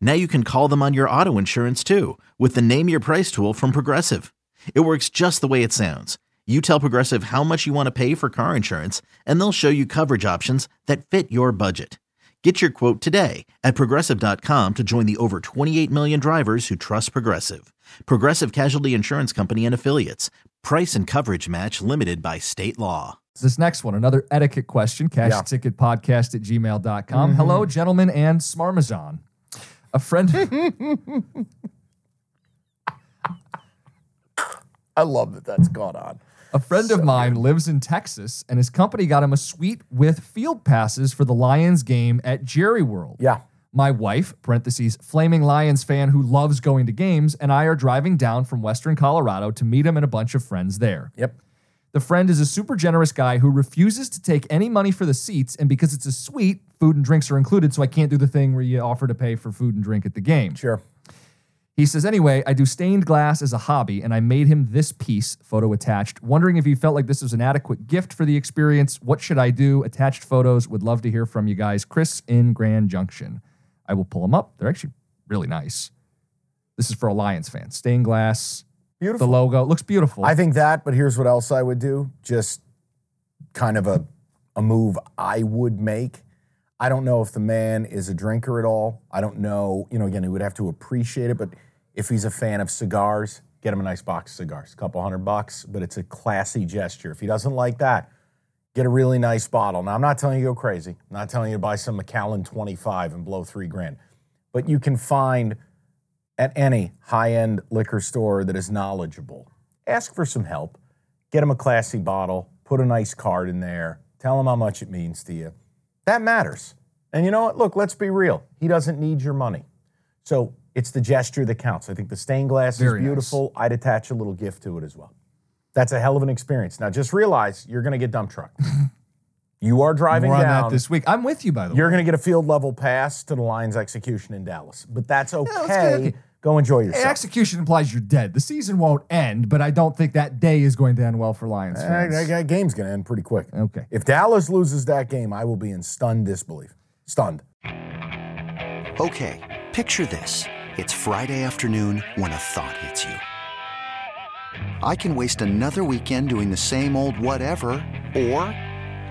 Now you can call them on your auto insurance too with the Name Your Price tool from Progressive. It works just the way it sounds. You tell Progressive how much you want to pay for car insurance, and they'll show you coverage options that fit your budget. Get your quote today at progressive.com to join the over 28 million drivers who trust Progressive. Progressive Casualty Insurance Company and Affiliates. Price and coverage match limited by state law. This next one, another etiquette question, cash Yeah. ticket podcast at gmail.com. Mm-hmm. Hello, gentlemen and Smarmazon. A friend I love that that's gone on. a friend of mine lives in Texas and his company got him a suite with field passes for the Lions game at Jerry World. Yeah. My wife, parentheses, flaming Lions fan who loves going to games, and I are driving down from Western Colorado to meet him and a bunch of friends there. Yep. The friend is a super generous guy who refuses to take any money for the seats, and because it's a suite, food and drinks are included, so I can't do the thing where you offer to pay for food and drink at the game. Sure. He says, anyway, I do stained glass as a hobby, and I made him this piece, photo attached. Wondering if he felt like this was an adequate gift for the experience. What should I do? Attached photos. Would love to hear from you guys. Chris in Grand Junction. I will pull them up. They're actually really nice. This is for a Lions fans. Stained glass, Beautiful. the logo. Looks beautiful. I think that, but here's what else I would do. Just kind of a, a move I would make. I don't know if the man is a drinker at all. I don't know, you know, again, he would have to appreciate it, but if he's a fan of cigars, get him a nice box of cigars, a couple hundred bucks, but it's a classy gesture. If he doesn't like that, get a really nice bottle. Now, I'm not telling you to go crazy. I'm not telling you to buy some Macallan 25 and blow three grand, but you can find at any high end liquor store that is knowledgeable. Ask for some help. Get him a classy bottle, put a nice card in there, tell him how much it means to you. That matters. And you know what? Look, let's be real. He doesn't need your money. So it's the gesture that counts. I think the stained glass Very is nice. beautiful. I'd attach a little gift to it as well. That's a hell of an experience. Now just realize you're going to get dump trucked. you are driving More on down. that this week. I'm with you, by the way. You're going to get a field level pass to the Lions execution in Dallas, but that's okay. let's get- Go enjoy yourself. Execution implies you're dead. The season won't end, but I don't think that day is going to end well for Lions fans. that- that game's going to end pretty quick. Okay. If Dallas loses that game, I will be in stunned disbelief. Stunned. Okay, picture this. It's Friday afternoon when a thought hits you. I can waste another weekend doing the same old whatever, or